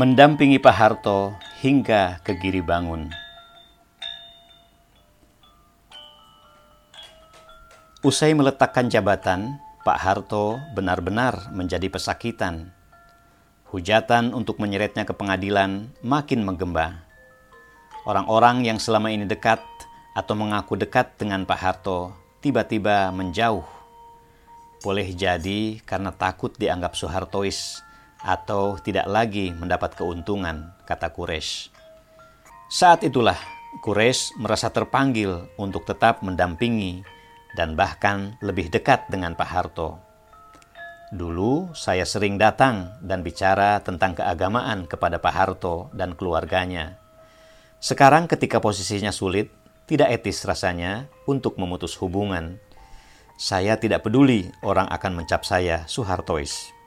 mendampingi Pak Harto hingga ke Giri Bangun. Usai meletakkan jabatan, Pak Harto benar-benar menjadi pesakitan. Hujatan untuk menyeretnya ke pengadilan makin menggembang. Orang-orang yang selama ini dekat atau mengaku dekat dengan Pak Harto tiba-tiba menjauh. Boleh jadi karena takut dianggap Soehartois atau tidak lagi mendapat keuntungan, kata Kures. Saat itulah Kures merasa terpanggil untuk tetap mendampingi dan bahkan lebih dekat dengan Pak Harto. Dulu saya sering datang dan bicara tentang keagamaan kepada Pak Harto dan keluarganya. Sekarang ketika posisinya sulit, tidak etis rasanya untuk memutus hubungan. Saya tidak peduli orang akan mencap saya Soehartois.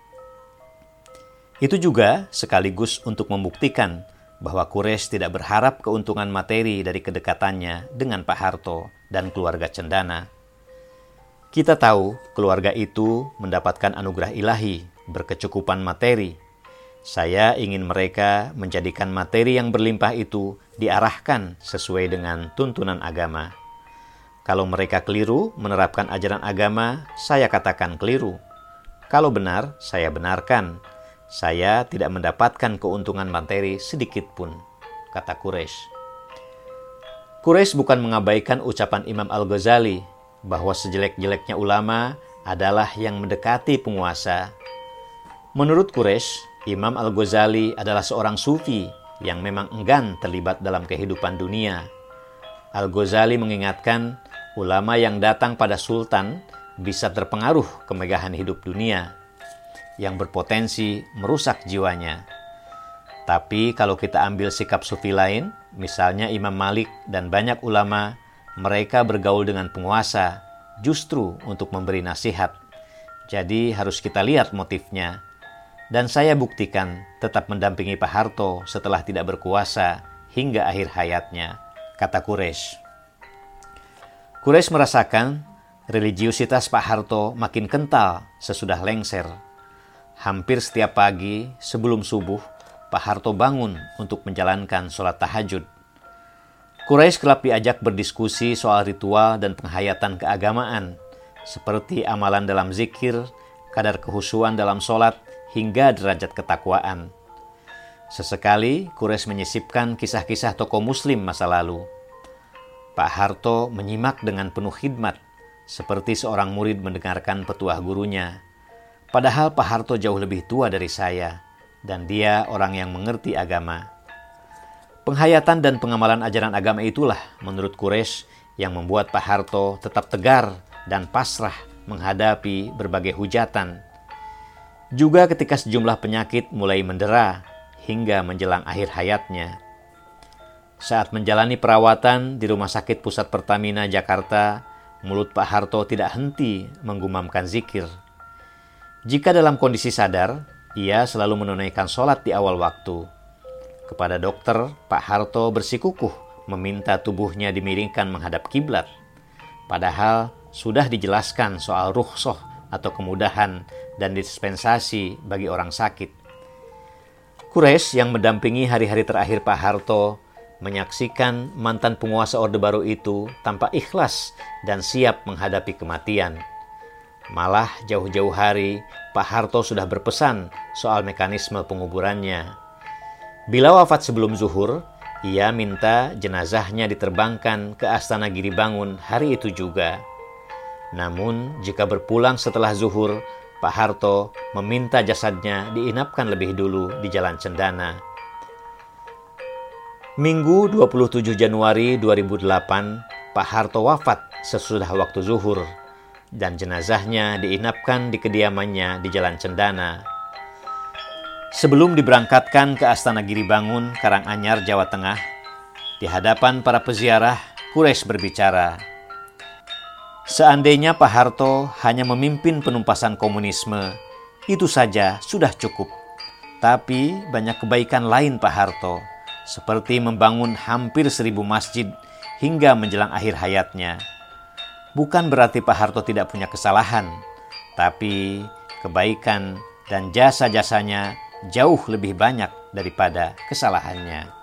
Itu juga sekaligus untuk membuktikan bahwa Kures tidak berharap keuntungan materi dari kedekatannya dengan Pak Harto dan keluarga Cendana. Kita tahu keluarga itu mendapatkan anugerah ilahi, berkecukupan materi, saya ingin mereka menjadikan materi yang berlimpah itu diarahkan sesuai dengan tuntunan agama. Kalau mereka keliru menerapkan ajaran agama, saya katakan keliru. Kalau benar, saya benarkan. Saya tidak mendapatkan keuntungan materi sedikit pun, kata Quraisy. Quraisy bukan mengabaikan ucapan Imam Al-Ghazali bahwa sejelek-jeleknya ulama adalah yang mendekati penguasa. Menurut Quraisy, Imam Al-Ghazali adalah seorang sufi yang memang enggan terlibat dalam kehidupan dunia. Al-Ghazali mengingatkan ulama yang datang pada sultan bisa terpengaruh kemegahan hidup dunia yang berpotensi merusak jiwanya. Tapi kalau kita ambil sikap sufi lain, misalnya Imam Malik dan banyak ulama, mereka bergaul dengan penguasa justru untuk memberi nasihat. Jadi harus kita lihat motifnya dan saya buktikan tetap mendampingi Pak Harto setelah tidak berkuasa hingga akhir hayatnya, kata Kures. Kures merasakan religiusitas Pak Harto makin kental sesudah lengser. Hampir setiap pagi sebelum subuh, Pak Harto bangun untuk menjalankan sholat tahajud. Quraisy kerap diajak berdiskusi soal ritual dan penghayatan keagamaan, seperti amalan dalam zikir, kadar kehusuan dalam sholat, hingga derajat ketakwaan. Sesekali Kures menyisipkan kisah-kisah tokoh muslim masa lalu. Pak Harto menyimak dengan penuh khidmat, seperti seorang murid mendengarkan petuah gurunya. Padahal Pak Harto jauh lebih tua dari saya, dan dia orang yang mengerti agama. Penghayatan dan pengamalan ajaran agama itulah menurut Kures yang membuat Pak Harto tetap tegar dan pasrah menghadapi berbagai hujatan juga ketika sejumlah penyakit mulai mendera hingga menjelang akhir hayatnya. Saat menjalani perawatan di Rumah Sakit Pusat Pertamina Jakarta, mulut Pak Harto tidak henti menggumamkan zikir. Jika dalam kondisi sadar, ia selalu menunaikan sholat di awal waktu. Kepada dokter, Pak Harto bersikukuh meminta tubuhnya dimiringkan menghadap kiblat. Padahal sudah dijelaskan soal ruhsoh atau kemudahan dan dispensasi bagi orang sakit. Kures yang mendampingi hari-hari terakhir Pak Harto menyaksikan mantan penguasa Orde Baru itu tanpa ikhlas dan siap menghadapi kematian. Malah jauh-jauh hari Pak Harto sudah berpesan soal mekanisme penguburannya. Bila wafat sebelum zuhur, ia minta jenazahnya diterbangkan ke Astana Giri Bangun hari itu juga. Namun, jika berpulang setelah zuhur, Pak Harto meminta jasadnya diinapkan lebih dulu di Jalan Cendana. Minggu 27 Januari 2008, Pak Harto wafat sesudah waktu zuhur dan jenazahnya diinapkan di kediamannya di Jalan Cendana. Sebelum diberangkatkan ke Astana Giri Bangun, Karanganyar, Jawa Tengah, di hadapan para peziarah, Kures berbicara, Seandainya Pak Harto hanya memimpin penumpasan komunisme, itu saja sudah cukup. Tapi banyak kebaikan lain Pak Harto, seperti membangun hampir seribu masjid hingga menjelang akhir hayatnya. Bukan berarti Pak Harto tidak punya kesalahan, tapi kebaikan dan jasa-jasanya jauh lebih banyak daripada kesalahannya.